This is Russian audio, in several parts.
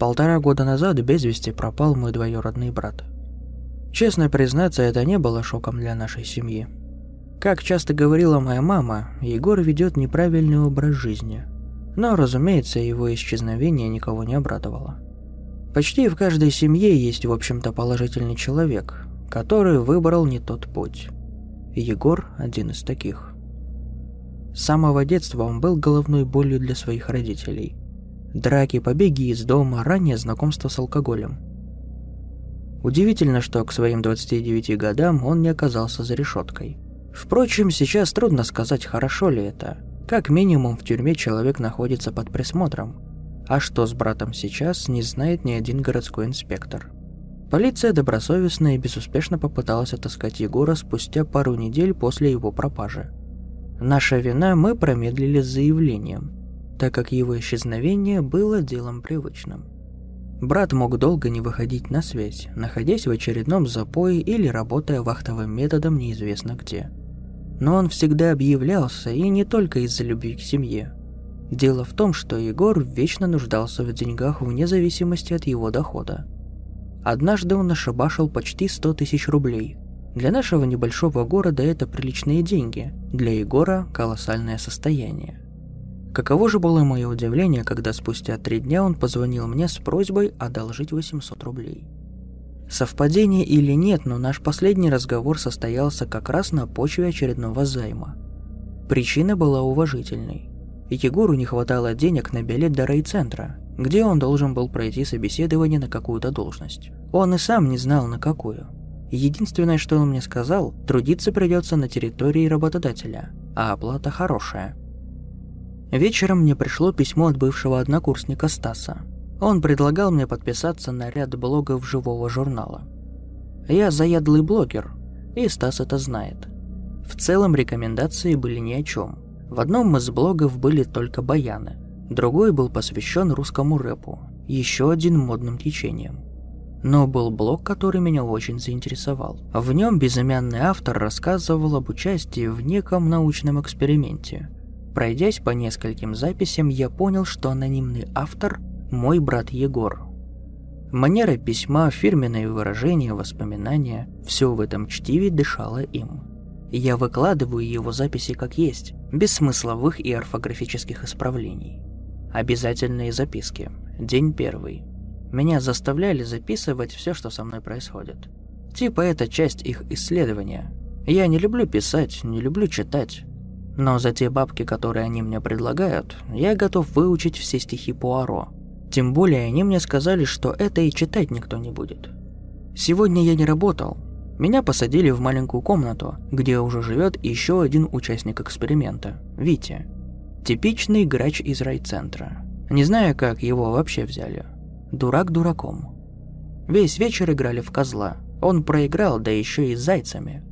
Полтора года назад без вести пропал мой двоюродный брат. Честно признаться, это не было шоком для нашей семьи. Как часто говорила моя мама, Егор ведет неправильный образ жизни. Но, разумеется, его исчезновение никого не обрадовало. Почти в каждой семье есть, в общем-то, положительный человек, который выбрал не тот путь. Егор – один из таких. С самого детства он был головной болью для своих родителей. Драки, побеги из дома, раннее знакомство с алкоголем. Удивительно, что к своим 29 годам он не оказался за решеткой. Впрочем, сейчас трудно сказать, хорошо ли это. Как минимум в тюрьме человек находится под присмотром. А что с братом сейчас, не знает ни один городской инспектор. Полиция добросовестно и безуспешно попыталась отыскать Егора спустя пару недель после его пропажи. Наша вина мы промедлили с заявлением – так как его исчезновение было делом привычным. Брат мог долго не выходить на связь, находясь в очередном запое или работая вахтовым методом неизвестно где. Но он всегда объявлялся, и не только из-за любви к семье. Дело в том, что Егор вечно нуждался в деньгах вне зависимости от его дохода. Однажды он ошибашил почти 100 тысяч рублей. Для нашего небольшого города это приличные деньги, для Егора – колоссальное состояние. Каково же было мое удивление, когда спустя три дня он позвонил мне с просьбой одолжить 800 рублей. Совпадение или нет, но наш последний разговор состоялся как раз на почве очередного займа. Причина была уважительной. Егору не хватало денег на билет до райцентра, где он должен был пройти собеседование на какую-то должность. Он и сам не знал на какую. Единственное, что он мне сказал, трудиться придется на территории работодателя, а оплата хорошая – Вечером мне пришло письмо от бывшего однокурсника Стаса. Он предлагал мне подписаться на ряд блогов живого журнала. Я заядлый блогер, и Стас это знает. В целом рекомендации были ни о чем. В одном из блогов были только баяны, другой был посвящен русскому рэпу, еще один модным течением. Но был блог, который меня очень заинтересовал. В нем безымянный автор рассказывал об участии в неком научном эксперименте – Пройдясь по нескольким записям, я понял, что анонимный автор – мой брат Егор. Манера письма, фирменные выражения, воспоминания – все в этом чтиве дышало им. Я выкладываю его записи как есть, без смысловых и орфографических исправлений. Обязательные записки. День первый. Меня заставляли записывать все, что со мной происходит. Типа это часть их исследования. Я не люблю писать, не люблю читать, но за те бабки, которые они мне предлагают, я готов выучить все стихи Пуаро. Тем более они мне сказали, что это и читать никто не будет. Сегодня я не работал. Меня посадили в маленькую комнату, где уже живет еще один участник эксперимента – Витя. Типичный грач из райцентра. Не знаю, как его вообще взяли. Дурак дураком. Весь вечер играли в козла. Он проиграл, да еще и с зайцами –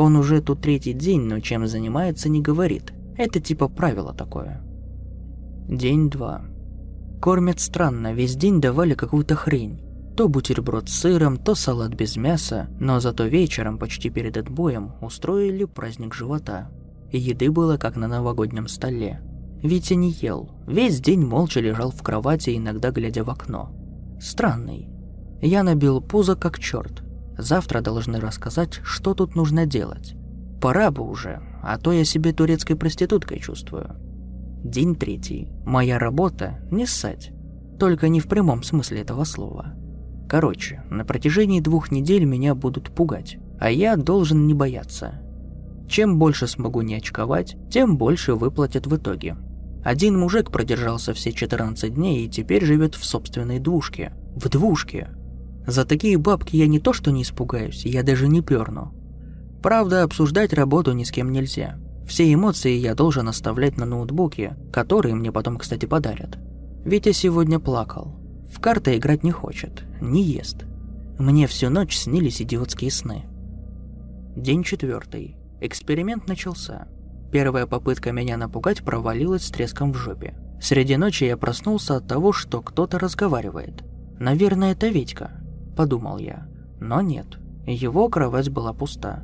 он уже тут третий день, но чем занимается, не говорит. Это типа правило такое. День два. Кормят странно, весь день давали какую-то хрень. То бутерброд с сыром, то салат без мяса, но зато вечером, почти перед отбоем, устроили праздник живота. Еды было как на новогоднем столе. Витя не ел, весь день молча лежал в кровати, иногда глядя в окно. Странный. Я набил пузо как черт, Завтра должны рассказать, что тут нужно делать. Пора бы уже, а то я себе турецкой проституткой чувствую. День третий. Моя работа – не ссать. Только не в прямом смысле этого слова. Короче, на протяжении двух недель меня будут пугать, а я должен не бояться. Чем больше смогу не очковать, тем больше выплатят в итоге. Один мужик продержался все 14 дней и теперь живет в собственной двушке. В двушке. За такие бабки я не то что не испугаюсь, я даже не перну. Правда, обсуждать работу ни с кем нельзя. Все эмоции я должен оставлять на ноутбуке, который мне потом, кстати, подарят. Витя сегодня плакал. В карты играть не хочет, не ест. Мне всю ночь снились идиотские сны. День четвертый. Эксперимент начался. Первая попытка меня напугать провалилась с треском в жопе. Среди ночи я проснулся от того, что кто-то разговаривает. «Наверное, это Витька», – подумал я. Но нет, его кровать была пуста.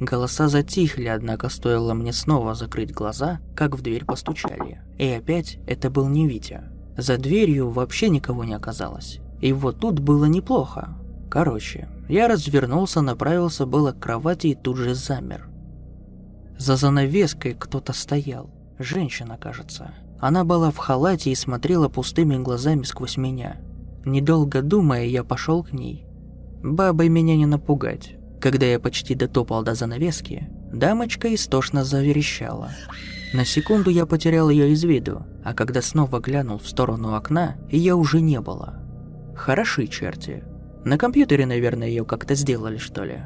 Голоса затихли, однако стоило мне снова закрыть глаза, как в дверь постучали. И опять это был не Витя. За дверью вообще никого не оказалось. И вот тут было неплохо. Короче, я развернулся, направился было к кровати и тут же замер. За занавеской кто-то стоял. Женщина, кажется. Она была в халате и смотрела пустыми глазами сквозь меня. Недолго думая, я пошел к ней. Бабой меня не напугать. Когда я почти дотопал до занавески, дамочка истошно заверещала. На секунду я потерял ее из виду, а когда снова глянул в сторону окна, ее уже не было. Хороши черти. На компьютере, наверное, ее как-то сделали, что ли.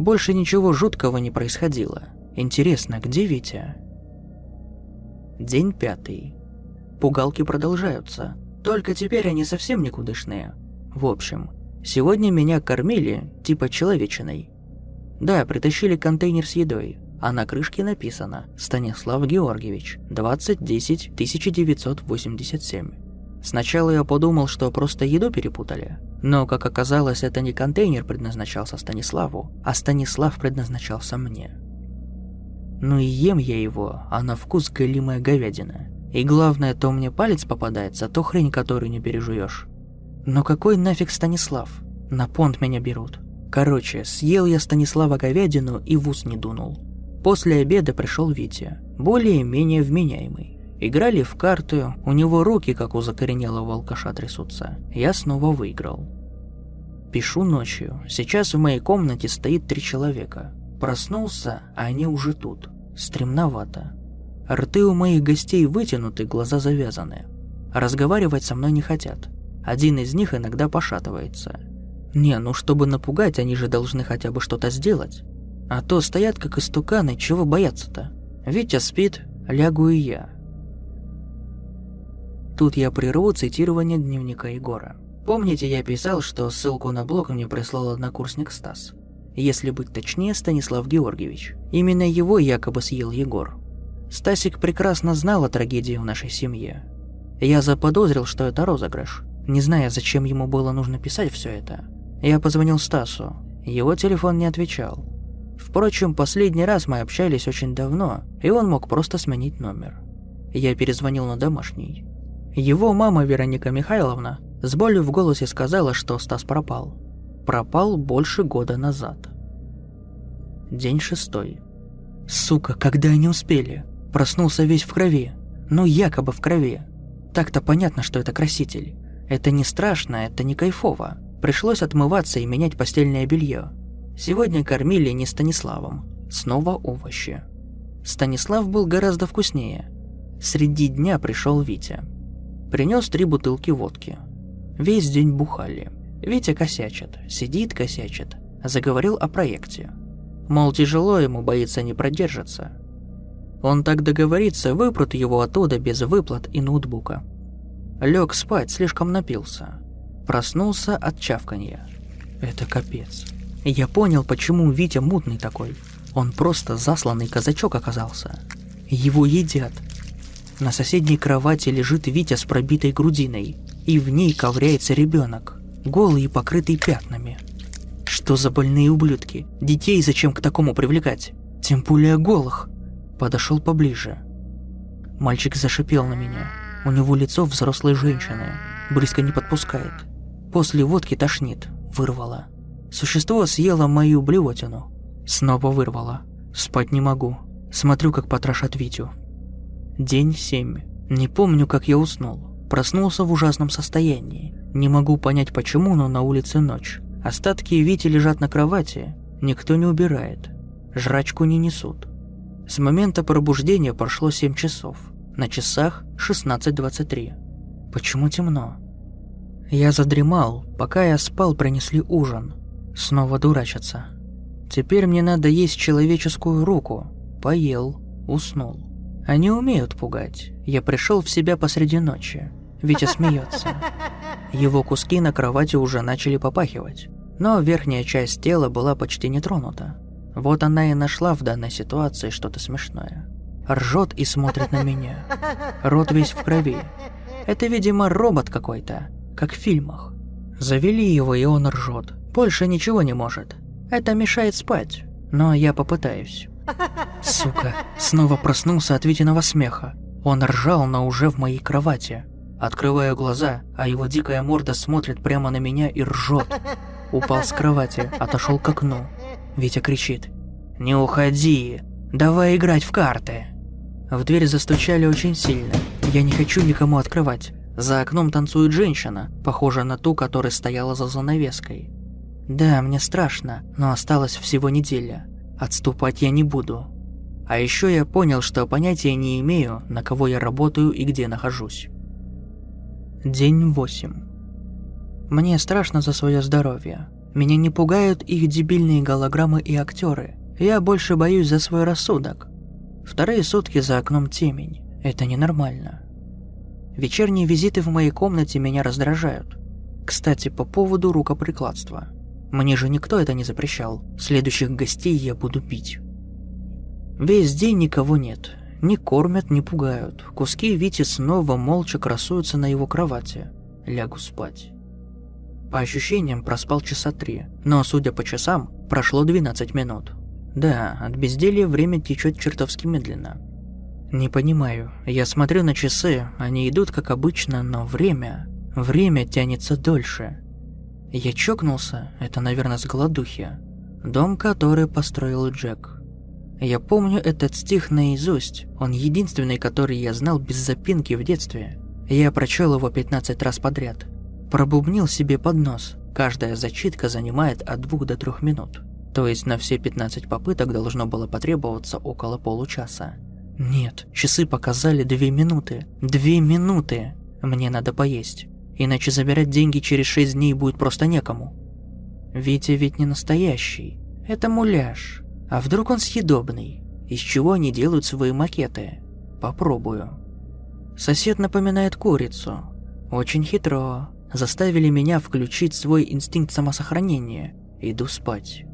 Больше ничего жуткого не происходило. Интересно, где Витя? День пятый. Пугалки продолжаются. Только теперь они совсем никудышные. В общем, Сегодня меня кормили, типа человечиной. Да, притащили контейнер с едой, а на крышке написано «Станислав Георгиевич, 2010 1987». Сначала я подумал, что просто еду перепутали. Но, как оказалось, это не контейнер предназначался Станиславу, а Станислав предназначался мне. Ну и ем я его, а на вкус голимая говядина. И главное, то мне палец попадается, то хрень, которую не пережуешь. Но какой нафиг Станислав? На понт меня берут. Короче, съел я Станислава говядину и в ус не дунул. После обеда пришел Витя, более-менее вменяемый. Играли в карты, у него руки, как у закоренелого алкаша, трясутся. Я снова выиграл. Пишу ночью. Сейчас в моей комнате стоит три человека. Проснулся, а они уже тут. Стремновато. Рты у моих гостей вытянуты, глаза завязаны. Разговаривать со мной не хотят. Один из них иногда пошатывается. Не, ну чтобы напугать, они же должны хотя бы что-то сделать. А то стоят как истуканы, чего бояться-то? Витя спит, лягу и я. Тут я прерву цитирование дневника Егора. Помните, я писал, что ссылку на блог мне прислал однокурсник Стас? Если быть точнее, Станислав Георгиевич. Именно его якобы съел Егор. Стасик прекрасно знал о трагедии в нашей семье. Я заподозрил, что это розыгрыш. Не зная, зачем ему было нужно писать все это, я позвонил Стасу. Его телефон не отвечал. Впрочем, последний раз мы общались очень давно, и он мог просто сменить номер. Я перезвонил на домашний. Его мама Вероника Михайловна с болью в голосе сказала, что Стас пропал. Пропал больше года назад. День шестой. Сука, когда они успели? Проснулся весь в крови. Ну, якобы в крови. Так-то понятно, что это краситель. Это не страшно, это не кайфово. Пришлось отмываться и менять постельное белье. Сегодня кормили не Станиславом. Снова овощи. Станислав был гораздо вкуснее. Среди дня пришел Витя. Принес три бутылки водки. Весь день бухали. Витя косячит, сидит косячит. Заговорил о проекте. Мол, тяжело ему, боится не продержаться. Он так договорится, выпрут его оттуда без выплат и ноутбука. Лег спать, слишком напился. Проснулся от чавканья. Это капец. Я понял, почему Витя мутный такой. Он просто засланный казачок оказался. Его едят. На соседней кровати лежит Витя с пробитой грудиной, и в ней ковыряется ребенок, голый и покрытый пятнами. Что за больные ублюдки? Детей зачем к такому привлекать? Тем более голых. Подошел поближе. Мальчик зашипел на меня. У него лицо взрослой женщины. Близко не подпускает. После водки тошнит. Вырвало. Существо съело мою блевотину. Снова вырвало. Спать не могу. Смотрю, как потрошат Витю. День семь. Не помню, как я уснул. Проснулся в ужасном состоянии. Не могу понять почему, но на улице ночь. Остатки Вити лежат на кровати. Никто не убирает. Жрачку не несут. С момента пробуждения прошло 7 часов. На часах 16.23. Почему темно? Я задремал, пока я спал, принесли ужин. Снова дурачатся. Теперь мне надо есть человеческую руку. Поел, уснул. Они умеют пугать. Я пришел в себя посреди ночи. Витя смеется. Его куски на кровати уже начали попахивать. Но верхняя часть тела была почти не тронута. Вот она и нашла в данной ситуации что-то смешное. Ржет и смотрит на меня. Рот весь в крови. Это, видимо, робот какой-то, как в фильмах. Завели его, и он ржет. Больше ничего не может. Это мешает спать. Но я попытаюсь. Сука, снова проснулся от Витиного смеха. Он ржал, но уже в моей кровати. Открываю глаза, а его дикая морда смотрит прямо на меня и ржет. Упал с кровати, отошел к окну. Витя кричит. «Не уходи! Давай играть в карты!» В дверь застучали очень сильно. Я не хочу никому открывать. За окном танцует женщина, похожая на ту, которая стояла за занавеской. Да, мне страшно, но осталось всего неделя. Отступать я не буду. А еще я понял, что понятия не имею, на кого я работаю и где нахожусь. День 8. Мне страшно за свое здоровье. Меня не пугают их дебильные голограммы и актеры. Я больше боюсь за свой рассудок. Вторые сутки за окном темень. Это ненормально. Вечерние визиты в моей комнате меня раздражают. Кстати, по поводу рукоприкладства. Мне же никто это не запрещал. Следующих гостей я буду бить. Весь день никого нет. Не кормят, не пугают. Куски Вити снова молча красуются на его кровати. Лягу спать. По ощущениям, проспал часа три. Но, судя по часам, прошло 12 минут. Да, от безделья время течет чертовски медленно. Не понимаю. Я смотрю на часы, они идут как обычно, но время... Время тянется дольше. Я чокнулся, это, наверное, с голодухи. Дом, который построил Джек. Я помню этот стих наизусть, он единственный, который я знал без запинки в детстве. Я прочел его 15 раз подряд. Пробубнил себе под нос. Каждая зачитка занимает от двух до трех минут. То есть на все 15 попыток должно было потребоваться около получаса. Нет, часы показали две минуты. Две минуты! Мне надо поесть иначе забирать деньги через шесть дней будет просто некому. Витя ведь не настоящий, это муляж. А вдруг он съедобный? Из чего они делают свои макеты? Попробую. Сосед напоминает курицу. Очень хитро. Заставили меня включить свой инстинкт самосохранения. Иду спать.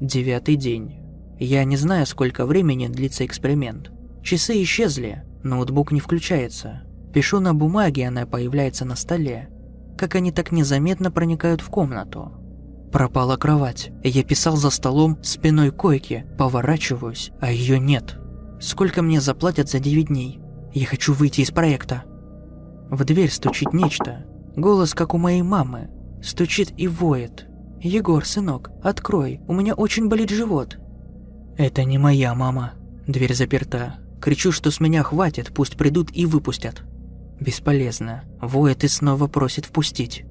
Девятый день. Я не знаю, сколько времени длится эксперимент. Часы исчезли, ноутбук не включается. Пишу на бумаге, она появляется на столе. Как они так незаметно проникают в комнату? Пропала кровать. Я писал за столом спиной койки, поворачиваюсь, а ее нет. Сколько мне заплатят за 9 дней? Я хочу выйти из проекта. В дверь стучит нечто. Голос, как у моей мамы. Стучит и воет. «Егор, сынок, открой, у меня очень болит живот». «Это не моя мама». Дверь заперта. Кричу, что с меня хватит, пусть придут и выпустят. Бесполезно. Воет и снова просит впустить.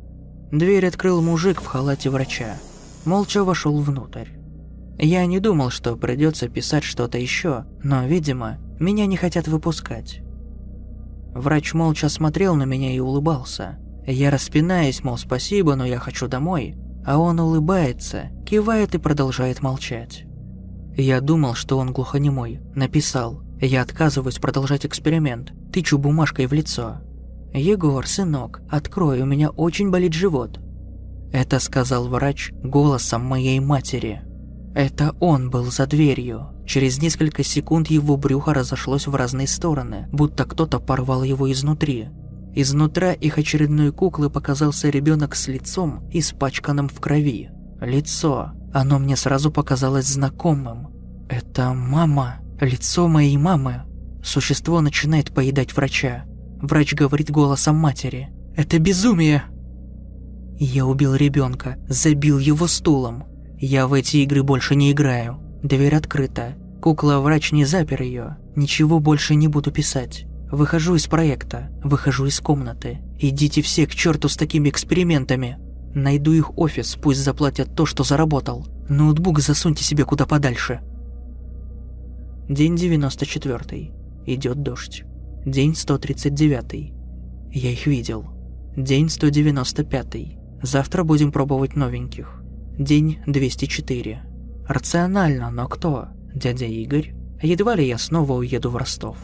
Дверь открыл мужик в халате врача. Молча вошел внутрь. Я не думал, что придется писать что-то еще, но, видимо, меня не хотят выпускать. Врач молча смотрел на меня и улыбался. Я распинаюсь, мол, спасибо, но я хочу домой. А он улыбается, кивает и продолжает молчать. Я думал, что он глухонемой. Написал. Я отказываюсь продолжать эксперимент. Тычу бумажкой в лицо. «Егор, сынок, открой, у меня очень болит живот». Это сказал врач голосом моей матери. Это он был за дверью. Через несколько секунд его брюхо разошлось в разные стороны, будто кто-то порвал его изнутри. Изнутра их очередной куклы показался ребенок с лицом, испачканным в крови. Лицо. Оно мне сразу показалось знакомым. Это мама. Лицо моей мамы. Существо начинает поедать врача. Врач говорит голосом матери. «Это безумие!» Я убил ребенка, забил его стулом. Я в эти игры больше не играю. Дверь открыта. Кукла-врач не запер ее. Ничего больше не буду писать. Выхожу из проекта, выхожу из комнаты. Идите все к черту с такими экспериментами. Найду их офис, пусть заплатят то, что заработал. Ноутбук засуньте себе куда подальше. День 94. Идет дождь. День 139. Я их видел. День 195. Завтра будем пробовать новеньких. День 204. Рационально, но кто? Дядя Игорь? Едва ли я снова уеду в Ростов.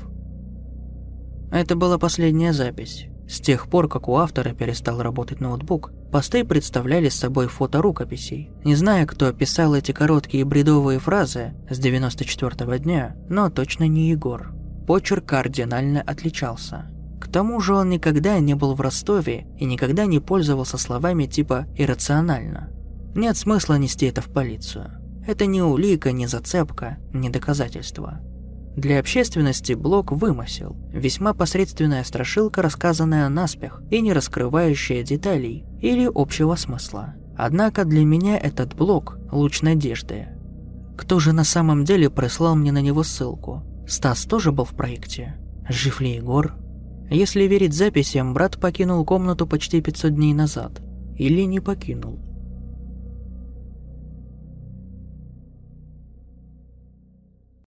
Это была последняя запись. С тех пор, как у автора перестал работать ноутбук, посты представляли собой фото рукописей. Не знаю, кто писал эти короткие бредовые фразы с 94-го дня, но точно не Егор. Почерк кардинально отличался. К тому же он никогда не был в Ростове и никогда не пользовался словами типа «иррационально». Нет смысла нести это в полицию. Это не улика, не зацепка, не доказательство. Для общественности блог вымысел, весьма посредственная страшилка, рассказанная наспех и не раскрывающая деталей или общего смысла. Однако для меня этот блог – луч надежды. Кто же на самом деле прислал мне на него ссылку? Стас тоже был в проекте? Жив ли Егор? Если верить записям, брат покинул комнату почти 500 дней назад. Или не покинул.